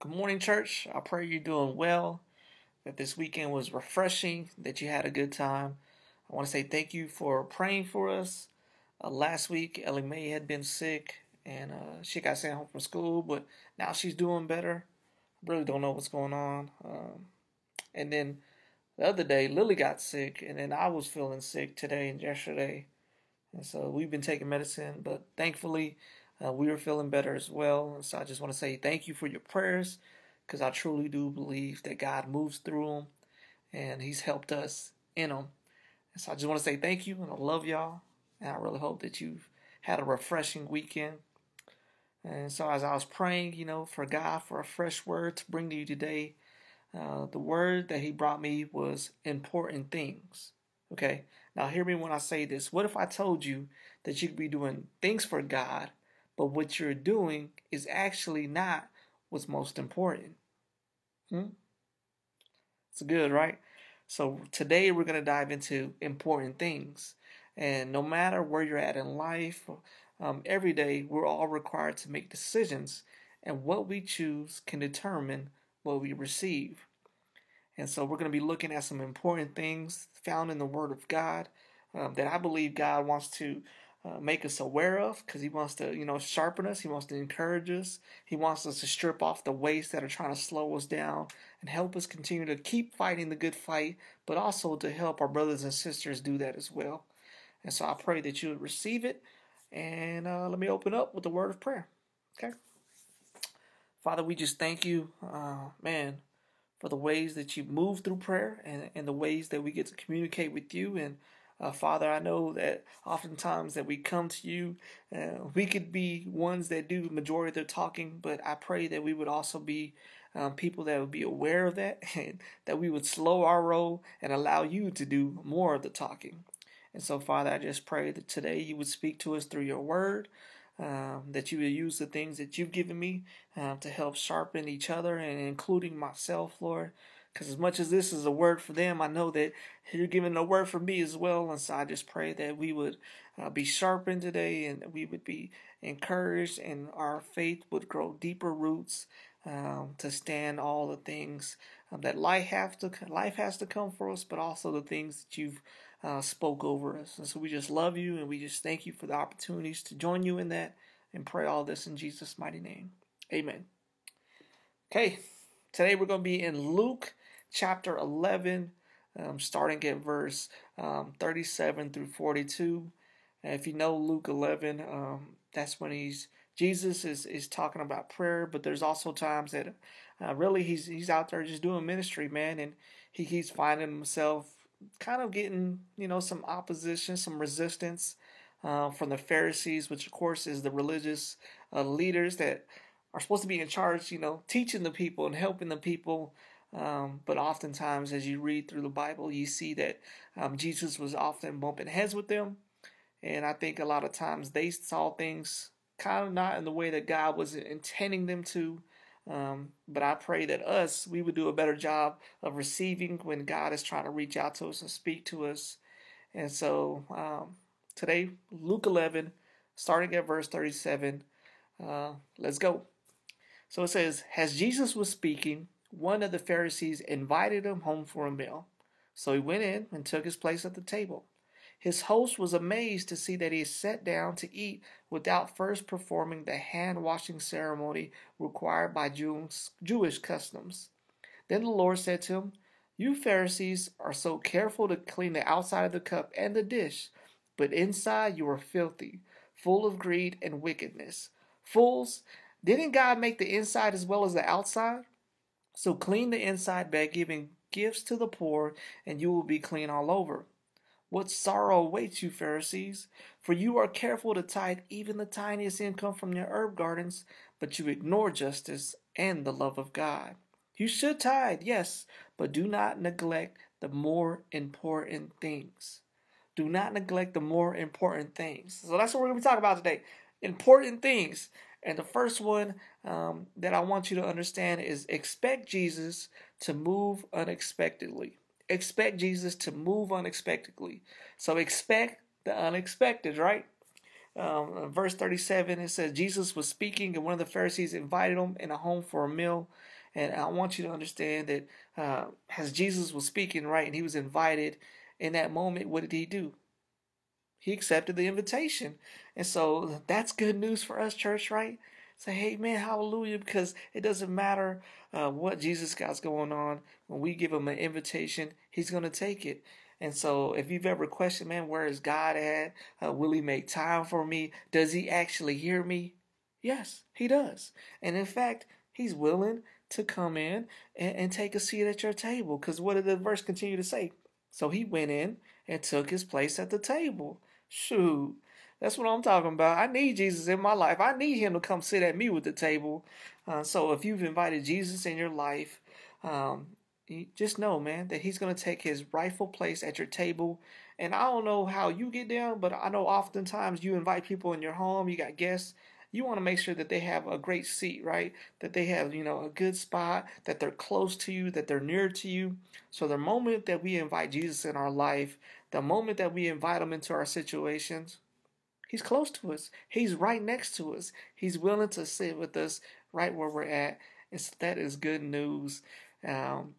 Good morning, church. I pray you're doing well, that this weekend was refreshing, that you had a good time. I want to say thank you for praying for us. Uh, last week, Ellie Mae had been sick and uh, she got sent home from school, but now she's doing better. I really don't know what's going on. Um, and then the other day, Lily got sick, and then I was feeling sick today and yesterday. And so we've been taking medicine, but thankfully, uh, we are feeling better as well. So I just want to say thank you for your prayers because I truly do believe that God moves through them and He's helped us in them. And so I just want to say thank you and I love y'all. And I really hope that you've had a refreshing weekend. And so as I was praying, you know, for God for a fresh word to bring to you today, uh, the word that He brought me was important things. Okay. Now hear me when I say this. What if I told you that you could be doing things for God but what you're doing is actually not what's most important. Hmm? It's good, right? So today we're going to dive into important things. And no matter where you're at in life, um, every day we're all required to make decisions. And what we choose can determine what we receive. And so we're going to be looking at some important things found in the Word of God um, that I believe God wants to uh, make us aware of because he wants to, you know, sharpen us. He wants to encourage us. He wants us to strip off the weights that are trying to slow us down and help us continue to keep fighting the good fight, but also to help our brothers and sisters do that as well. And so I pray that you would receive it. And uh, let me open up with the word of prayer. Okay. Father, we just thank you, uh, man, for the ways that you move through prayer and, and the ways that we get to communicate with you and uh, Father, I know that oftentimes that we come to you, uh, we could be ones that do majority of the talking, but I pray that we would also be um, people that would be aware of that and that we would slow our roll and allow you to do more of the talking. And so, Father, I just pray that today you would speak to us through your word. Um, that you would use the things that you've given me um, to help sharpen each other and including myself, Lord. Because as much as this is a word for them, I know that you're giving a word for me as well. And so I just pray that we would uh, be sharpened today and we would be encouraged and our faith would grow deeper roots um, to stand all the things um, that life have to life has to come for us, but also the things that you've uh, spoke over us. And so we just love you and we just thank you for the opportunities to join you in that and pray all this in Jesus' mighty name. Amen. Okay, today we're going to be in Luke chapter 11, um, starting at verse um, 37 through 42. And if you know Luke 11, um, that's when he's Jesus is, is talking about prayer, but there's also times that uh, really he's he's out there just doing ministry, man, and he he's finding himself kind of getting you know some opposition, some resistance uh, from the Pharisees, which of course is the religious uh, leaders that are supposed to be in charge, you know, teaching the people and helping the people um, but oftentimes, as you read through the Bible, you see that um, Jesus was often bumping heads with them. And I think a lot of times they saw things kind of not in the way that God was intending them to. Um, but I pray that us, we would do a better job of receiving when God is trying to reach out to us and speak to us. And so um, today, Luke 11, starting at verse 37, uh, let's go. So it says, As Jesus was speaking, one of the Pharisees invited him home for a meal. So he went in and took his place at the table. His host was amazed to see that he sat down to eat without first performing the hand washing ceremony required by Jewish customs. Then the Lord said to him, You Pharisees are so careful to clean the outside of the cup and the dish, but inside you are filthy, full of greed and wickedness. Fools, didn't God make the inside as well as the outside? So clean the inside by giving gifts to the poor, and you will be clean all over. What sorrow awaits you, Pharisees, for you are careful to tithe even the tiniest income from your herb gardens, but you ignore justice and the love of God. You should tithe, yes, but do not neglect the more important things. Do not neglect the more important things. So that's what we're going to be talking about today. Important things. And the first one um, that I want you to understand is expect Jesus to move unexpectedly. Expect Jesus to move unexpectedly. So expect the unexpected, right? Um, verse 37, it says, Jesus was speaking, and one of the Pharisees invited him in a home for a meal. And I want you to understand that uh, as Jesus was speaking, right, and he was invited in that moment, what did he do? He accepted the invitation. And so that's good news for us, church, right? Say, hey, man, hallelujah, because it doesn't matter uh, what Jesus got's going on. When we give him an invitation, he's going to take it. And so, if you've ever questioned, man, where is God at? Uh, will He make time for me? Does He actually hear me? Yes, He does. And in fact, He's willing to come in and, and take a seat at your table. Because what did the verse continue to say? So He went in and took His place at the table. Shoot. That's what I'm talking about. I need Jesus in my life. I need him to come sit at me with the table. Uh, so if you've invited Jesus in your life, um, just know, man, that he's going to take his rightful place at your table. And I don't know how you get down, but I know oftentimes you invite people in your home, you got guests. You want to make sure that they have a great seat, right? That they have, you know, a good spot, that they're close to you, that they're near to you. So the moment that we invite Jesus in our life, the moment that we invite him into our situations, he's close to us. He's right next to us. He's willing to sit with us right where we're at. And so that is good news. Um,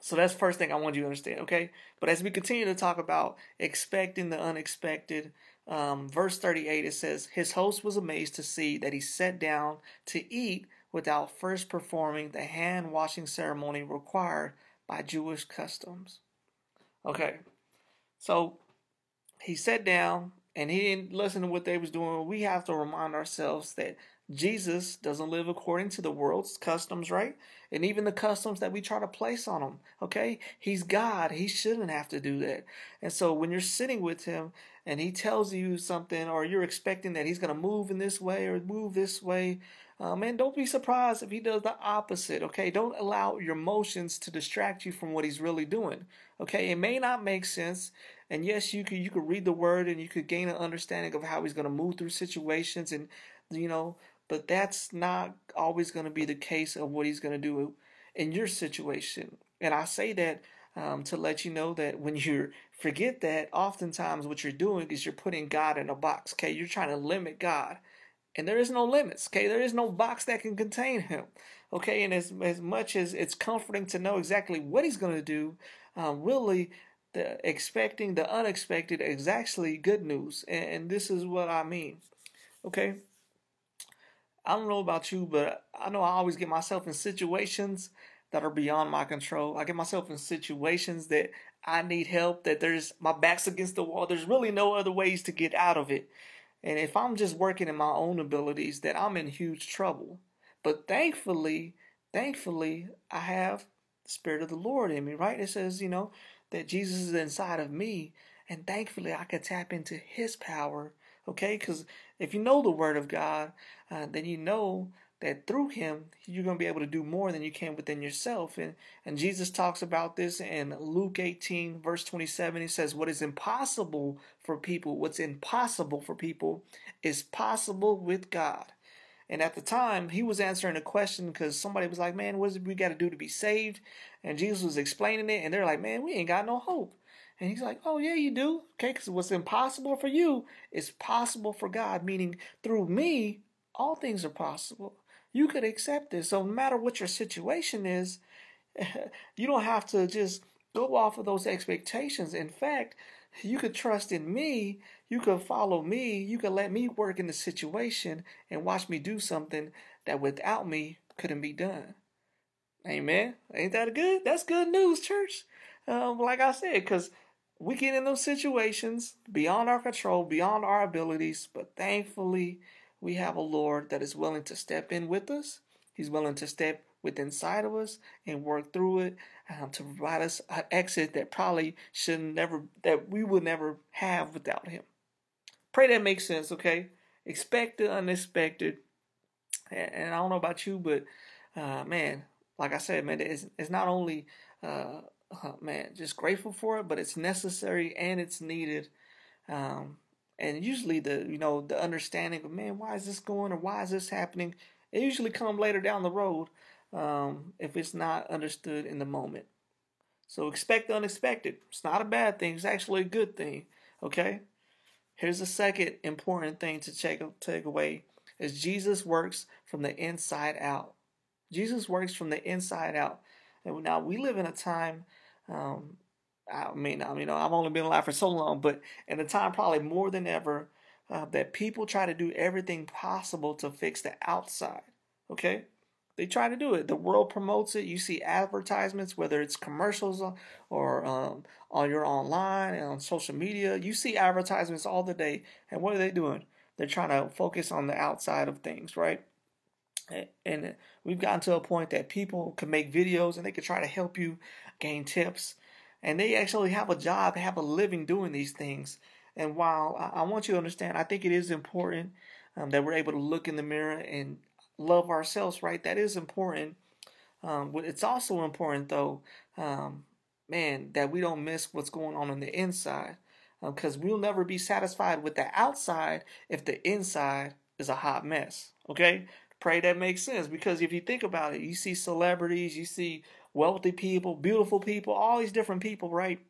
so that's first thing I want you to understand, okay? But as we continue to talk about expecting the unexpected, um, verse 38 it says, His host was amazed to see that he sat down to eat without first performing the hand washing ceremony required by Jewish customs. Okay, so he sat down and he didn't listen to what they was doing. We have to remind ourselves that Jesus doesn't live according to the world's customs, right? And even the customs that we try to place on him, okay? He's God. He shouldn't have to do that. And so when you're sitting with him and he tells you something or you're expecting that he's going to move in this way or move this way, uh, man, don't be surprised if he does the opposite, okay? Don't allow your emotions to distract you from what he's really doing, okay? It may not make sense. And yes, you could you could read the word and you could gain an understanding of how he's going to move through situations and you know but that's not always going to be the case of what he's going to do in your situation. And I say that um, to let you know that when you forget that, oftentimes what you're doing is you're putting God in a box. Okay, you're trying to limit God, and there is no limits. Okay, there is no box that can contain Him. Okay, and as as much as it's comforting to know exactly what He's going to do, um, really. The expecting the unexpected is actually good news, and, and this is what I mean. Okay, I don't know about you, but I know I always get myself in situations that are beyond my control. I get myself in situations that I need help, that there's my back's against the wall. There's really no other ways to get out of it. And if I'm just working in my own abilities, that I'm in huge trouble. But thankfully, thankfully, I have the Spirit of the Lord in me, right? It says, you know, that Jesus is inside of me. And thankfully, I can tap into His power Okay, because if you know the Word of God, uh, then you know that through Him you're going to be able to do more than you can within yourself. And and Jesus talks about this in Luke 18 verse 27. He says, "What is impossible for people, what's impossible for people, is possible with God." And at the time, he was answering a question because somebody was like, "Man, what do we got to do to be saved?" And Jesus was explaining it, and they're like, "Man, we ain't got no hope." And he's like, oh, yeah, you do. Okay, because what's impossible for you is possible for God, meaning through me, all things are possible. You could accept this. So no matter what your situation is, you don't have to just go off of those expectations. In fact, you could trust in me. You could follow me. You could let me work in the situation and watch me do something that without me couldn't be done. Amen. Ain't that good? That's good news, church. Um, like I said, because we get in those situations beyond our control, beyond our abilities, but thankfully we have a Lord that is willing to step in with us. He's willing to step within inside of us and work through it um, to provide us an exit that probably should never that we would never have without him. Pray that makes sense, okay? Expect the unexpected. And, I don't know about you, but uh, man, like I said, man, it's, it's not only uh, oh, man, just grateful for it, but it's necessary and it's needed. Um, and usually the you know the understanding of man, why is this going or why is this happening? It usually come later down the road um, if it's not understood in the moment. So expect the unexpected. It's not a bad thing. It's actually a good thing. Okay. Here's the second important thing to take, take away is Jesus works from the inside out. Jesus works from the inside out. And now we live in a time, um, I mean, I mean, I've only been alive for so long, but in a time probably more than ever uh, that people try to do everything possible to fix the outside. Okay, they try to do it. The world promotes it. You see advertisements, whether it's commercials or um, on your online and on social media. You see advertisements all the day. And what are they doing? They're trying to focus on the outside of things, right? And we've gotten to a point that people can make videos and they can try to help you gain tips. And they actually have a job, have a living doing these things. And while I want you to understand, I think it is important um, that we're able to look in the mirror and love ourselves, right? That is important. Um, it's also important, though, um, man, that we don't miss what's going on on the inside. Because um, we'll never be satisfied with the outside if the inside is a hot mess. Okay? Pray that makes sense. Because if you think about it, you see celebrities, you see wealthy people, beautiful people, all these different people, right?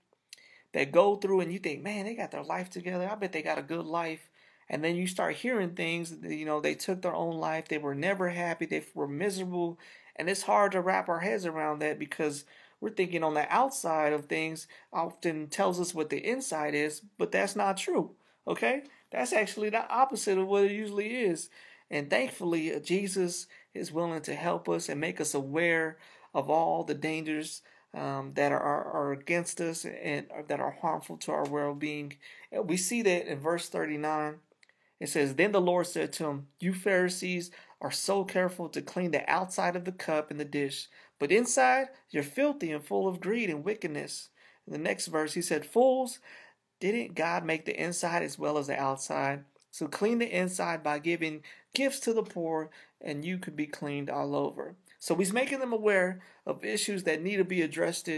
That go through and you think, man, they got their life together. I bet they got a good life. And then you start hearing things, you know, they took their own life, they were never happy, they were miserable. And it's hard to wrap our heads around that because we're thinking on the outside of things often tells us what the inside is, but that's not true. Okay? That's actually the opposite of what it usually is. And thankfully, uh, Jesus is willing to help us and make us aware of all the dangers um, that are, are against us and that are harmful to our well being. We see that in verse 39 it says, Then the Lord said to him, You Pharisees are so careful to clean the outside of the cup and the dish, but inside you're filthy and full of greed and wickedness. In the next verse, he said, Fools, didn't God make the inside as well as the outside? So clean the inside by giving gifts to the poor, and you could be cleaned all over. So he's making them aware of issues that need to be addressed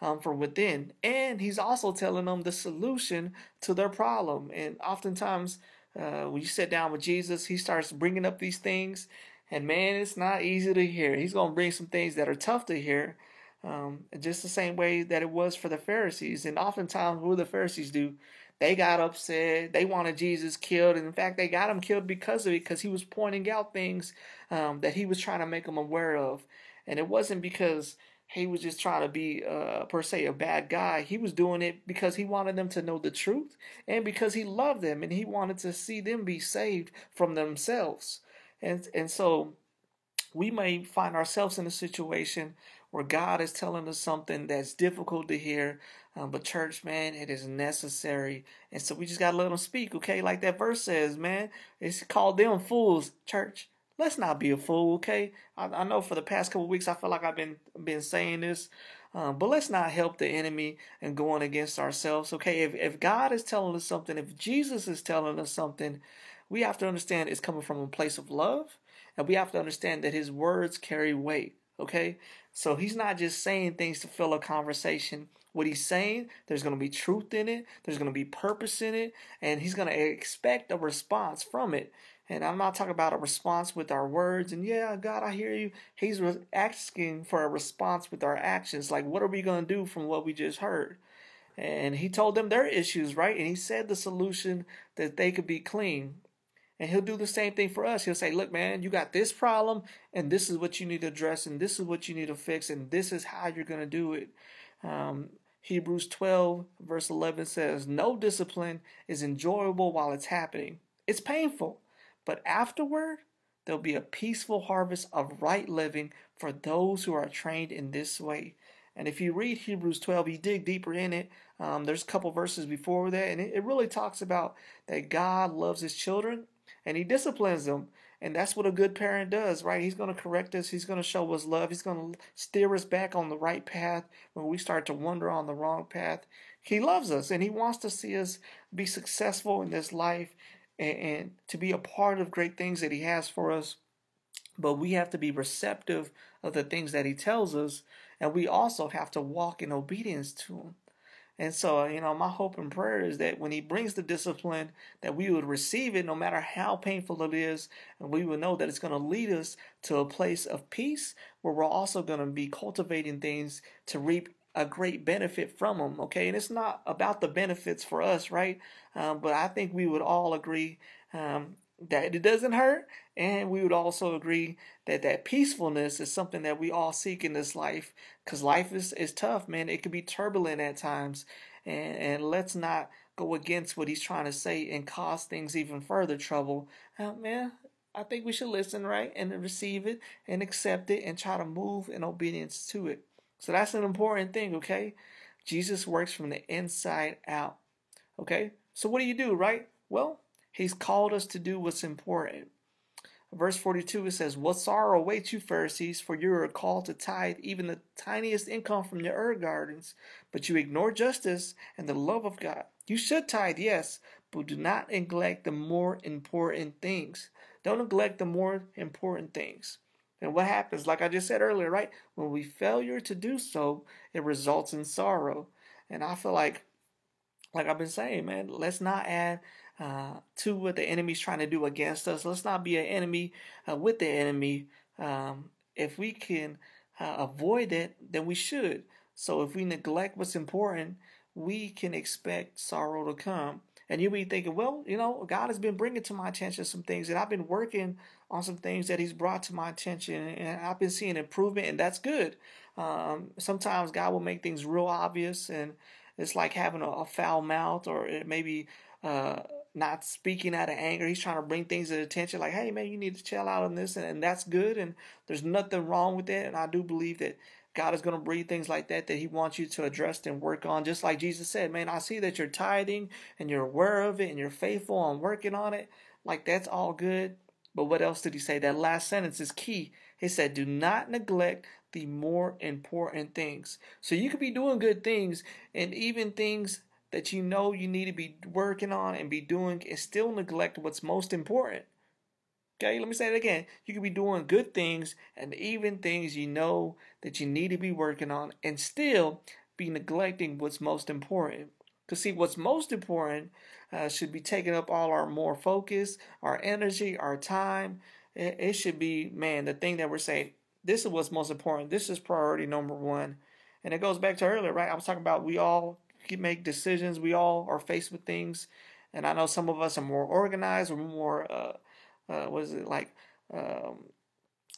um, from within. And he's also telling them the solution to their problem. And oftentimes, uh, when you sit down with Jesus, he starts bringing up these things, and man, it's not easy to hear. He's going to bring some things that are tough to hear, um, just the same way that it was for the Pharisees. And oftentimes, what do the Pharisees do? They got upset. They wanted Jesus killed, and in fact, they got him killed because of it, because he was pointing out things um, that he was trying to make them aware of, and it wasn't because he was just trying to be uh, per se a bad guy. He was doing it because he wanted them to know the truth and because he loved them and he wanted to see them be saved from themselves. And and so we may find ourselves in a situation where God is telling us something that's difficult to hear, um, but church, man, it is necessary. And so we just got to let them speak, okay? Like that verse says, man, it's called them fools, church. Let's not be a fool, okay? I, I know for the past couple weeks I feel like I've been been saying this, um, but let's not help the enemy and going against ourselves, okay? If if God is telling us something, if Jesus is telling us something, we have to understand it's coming from a place of love, and we have to understand that His words carry weight, okay? So He's not just saying things to fill a conversation. What he's saying, there's going to be truth in it, there's going to be purpose in it, and he's going to expect a response from it. And I'm not talking about a response with our words. And yeah, God, I hear you. He's asking for a response with our actions. Like, what are we going to do from what we just heard? And he told them their issues, right? And he said the solution that they could be clean. And he'll do the same thing for us. He'll say, Look, man, you got this problem, and this is what you need to address, and this is what you need to fix, and this is how you're going to do it. Um, Hebrews 12, verse 11 says, No discipline is enjoyable while it's happening, it's painful. But afterward, there'll be a peaceful harvest of right living for those who are trained in this way. And if you read Hebrews 12, you dig deeper in it. Um, there's a couple verses before that, and it, it really talks about that God loves His children and He disciplines them. And that's what a good parent does, right? He's going to correct us. He's going to show us love. He's going to steer us back on the right path when we start to wander on the wrong path. He loves us and He wants to see us be successful in this life and, and to be a part of great things that He has for us. But we have to be receptive of the things that He tells us, and we also have to walk in obedience to Him. And so, you know, my hope and prayer is that when He brings the discipline, that we would receive it no matter how painful it is, and we would know that it's going to lead us to a place of peace where we're also going to be cultivating things to reap a great benefit from them. Okay, and it's not about the benefits for us, right? Um, but I think we would all agree um, that it doesn't hurt, and we would also agree that that peacefulness is something that we all seek in this life, because life is is tough, man. It can be turbulent at times, and and let's not go against what he's trying to say and cause things even further trouble. Uh, man, I think we should listen, right, and receive it and accept it and try to move in obedience to it. So that's an important thing, okay? Jesus works from the inside out, okay? So what do you do, right? Well, he's called us to do what's important. Verse 42 it says, What sorrow awaits you, Pharisees, for you are called to tithe even the tiniest income from your herb gardens, but you ignore justice and the love of God. You should tithe, yes, but do not neglect the more important things. Don't neglect the more important things. And what happens, like I just said earlier, right? When we failure to do so, it results in sorrow. And I feel like, like I've been saying, man, let's not add uh, to what the enemy's trying to do against us. Let's not be an enemy uh, with the enemy. Um, if we can uh, avoid it, then we should. So if we neglect what's important, we can expect sorrow to come. And you'll be thinking, well, you know, God has been bringing to my attention some things, and I've been working on some things that He's brought to my attention, and I've been seeing improvement, and that's good. Um, sometimes God will make things real obvious, and it's like having a, a foul mouth, or it maybe uh, not speaking out of anger. He's trying to bring things to attention, like, hey, man, you need to chill out on this, and, and that's good, and there's nothing wrong with that. And I do believe that God is going to breathe things like that that He wants you to address and work on. Just like Jesus said, man, I see that you're tithing and you're aware of it and you're faithful on working on it. Like that's all good. But what else did He say? That last sentence is key. He said, Do not neglect the more important things. So you could be doing good things and even things that you know you need to be working on and be doing and still neglect what's most important. Okay, let me say it again. You could be doing good things and even things you know that you need to be working on and still be neglecting what's most important. Because, see, what's most important uh, should be taking up all our more focus, our energy, our time. It, it should be, man, the thing that we're saying, this is what's most important. This is priority number one. And it goes back to earlier, right? I was talking about we all make decisions, we all are faced with things. And I know some of us are more organized or more. Uh, uh, what is it like? Um,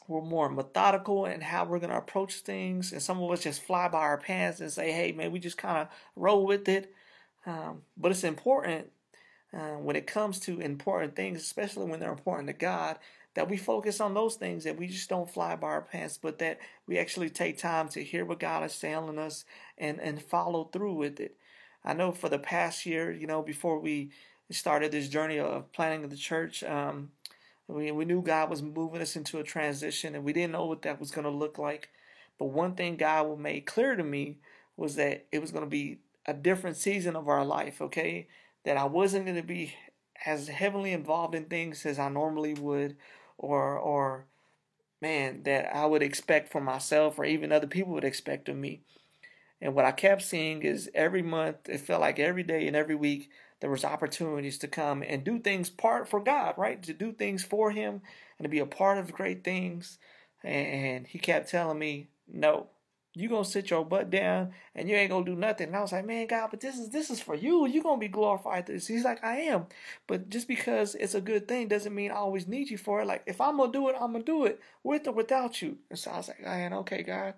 we're more methodical in how we're going to approach things, and some of us just fly by our pants and say, "Hey, man, we just kind of roll with it." Um, but it's important uh, when it comes to important things, especially when they're important to God, that we focus on those things, that we just don't fly by our pants, but that we actually take time to hear what God is telling us and and follow through with it. I know for the past year, you know, before we started this journey of planning the church. Um, we, we knew God was moving us into a transition and we didn't know what that was going to look like. But one thing God made clear to me was that it was going to be a different season of our life, okay? That I wasn't going to be as heavily involved in things as I normally would or or man that I would expect for myself or even other people would expect of me. And what I kept seeing is every month, it felt like every day and every week, there was opportunities to come and do things part for God, right? To do things for Him and to be a part of great things. And He kept telling me, "No, you gonna sit your butt down and you ain't gonna do nothing." And I was like, "Man, God, but this is this is for you. You gonna be glorified through this." He's like, "I am," but just because it's a good thing doesn't mean I always need you for it. Like if I'm gonna do it, I'm gonna do it with or without you. And so I was like, "Man, okay, God."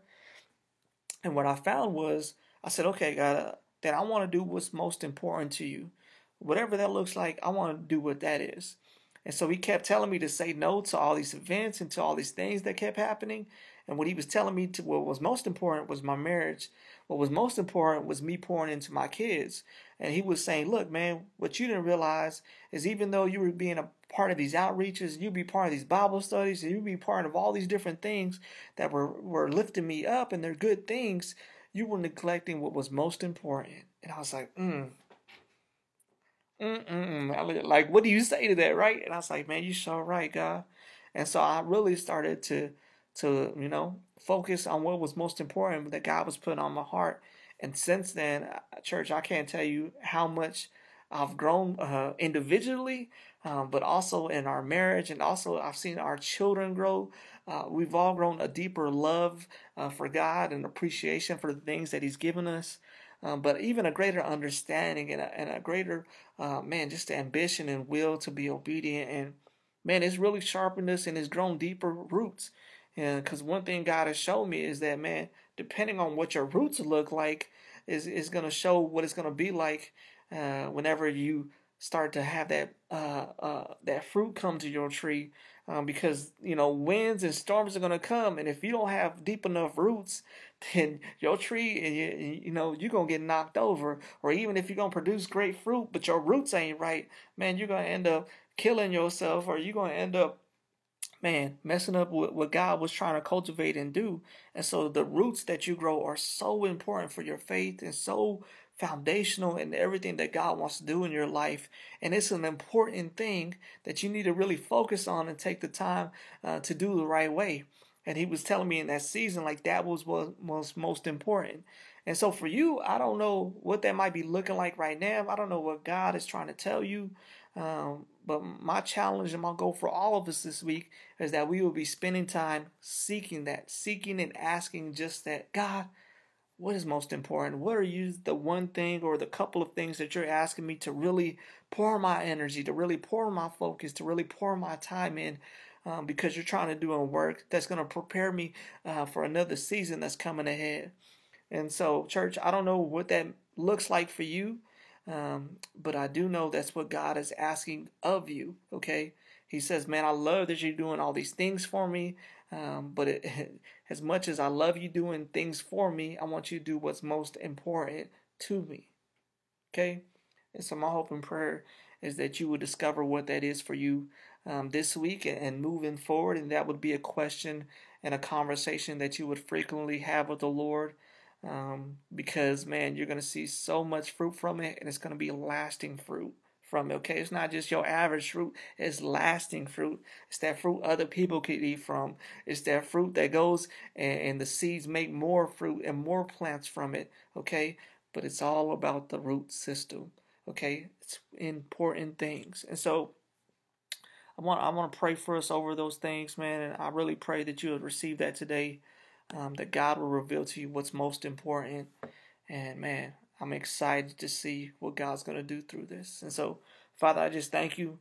And what I found was, I said, "Okay, God." Uh, that I want to do what's most important to you whatever that looks like, I want to do what that is. And so he kept telling me to say no to all these events and to all these things that kept happening. And what he was telling me to what was most important was my marriage. What was most important was me pouring into my kids. And he was saying, look, man, what you didn't realize is even though you were being a part of these outreaches, you'd be part of these Bible studies, and you'd be part of all these different things that were, were lifting me up and they're good things, you were neglecting what was most important. And I was like, mm, Mm-mm. Like, what do you say to that, right? And I was like, man, you're so right, God. And so I really started to, to you know, focus on what was most important that God was putting on my heart. And since then, uh, church, I can't tell you how much I've grown uh, individually, um, but also in our marriage, and also I've seen our children grow. Uh, we've all grown a deeper love uh, for God and appreciation for the things that He's given us. Um, but even a greater understanding and a, and a greater, uh, man, just ambition and will to be obedient. And man, it's really sharpened us and it's grown deeper roots. And because one thing God has shown me is that, man, depending on what your roots look like, is is going to show what it's going to be like uh, whenever you start to have that uh, uh, that fruit come to your tree. Um, because you know winds and storms are going to come, and if you don't have deep enough roots, then your tree, and you, you know, you're gonna get knocked over. Or even if you're gonna produce great fruit, but your roots ain't right, man, you're gonna end up killing yourself, or you're gonna end up man, messing up what, what God was trying to cultivate and do. And so the roots that you grow are so important for your faith and so foundational in everything that God wants to do in your life. And it's an important thing that you need to really focus on and take the time uh, to do the right way. And he was telling me in that season, like that was what was most important. And so for you, I don't know what that might be looking like right now. I don't know what God is trying to tell you. Um, but my challenge and my goal for all of us this week is that we will be spending time seeking that, seeking and asking just that. God, what is most important? What are you, the one thing or the couple of things that you're asking me to really pour my energy, to really pour my focus, to really pour my time in? Um, because you're trying to do a work that's going to prepare me uh, for another season that's coming ahead. And so, church, I don't know what that looks like for you. Um, but I do know that's what God is asking of you. Okay, He says, "Man, I love that you're doing all these things for me, um, but it, as much as I love you doing things for me, I want you to do what's most important to me." Okay, and so my hope and prayer is that you will discover what that is for you um, this week and moving forward, and that would be a question and a conversation that you would frequently have with the Lord um, because man, you're gonna see so much fruit from it, and it's gonna be lasting fruit from it. Okay, it's not just your average fruit; it's lasting fruit. It's that fruit other people could eat from. It's that fruit that goes and, and the seeds make more fruit and more plants from it. Okay, but it's all about the root system. Okay, it's important things, and so. I want I want to pray for us over those things, man, and I really pray that you would receive that today um, that God will reveal to you what's most important. And man, I'm excited to see what God's going to do through this. And so, Father, I just thank you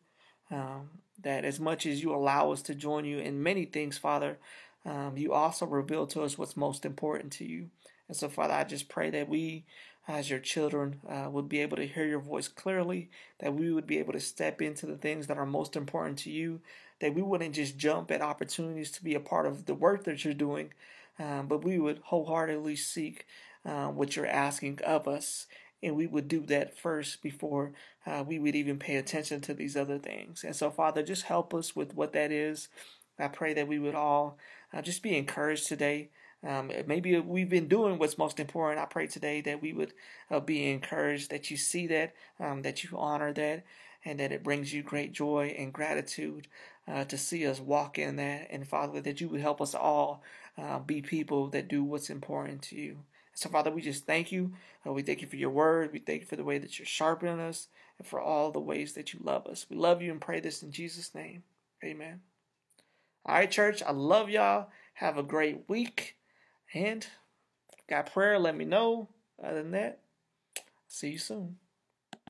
um, that as much as you allow us to join you in many things, Father, um, you also reveal to us what's most important to you. And so, Father, I just pray that we, as your children, uh, would be able to hear your voice clearly, that we would be able to step into the things that are most important to you, that we wouldn't just jump at opportunities to be a part of the work that you're doing, um, but we would wholeheartedly seek uh, what you're asking of us. And we would do that first before uh, we would even pay attention to these other things. And so, Father, just help us with what that is. I pray that we would all uh, just be encouraged today. Um, maybe we've been doing what's most important. I pray today that we would uh, be encouraged, that you see that, um, that you honor that, and that it brings you great joy and gratitude uh, to see us walk in that. And Father, that you would help us all uh, be people that do what's important to you. So, Father, we just thank you. Uh, we thank you for your word. We thank you for the way that you're sharpening us and for all the ways that you love us. We love you and pray this in Jesus' name. Amen. All right, church. I love y'all. Have a great week. And got prayer, let me know. Other than that, see you soon.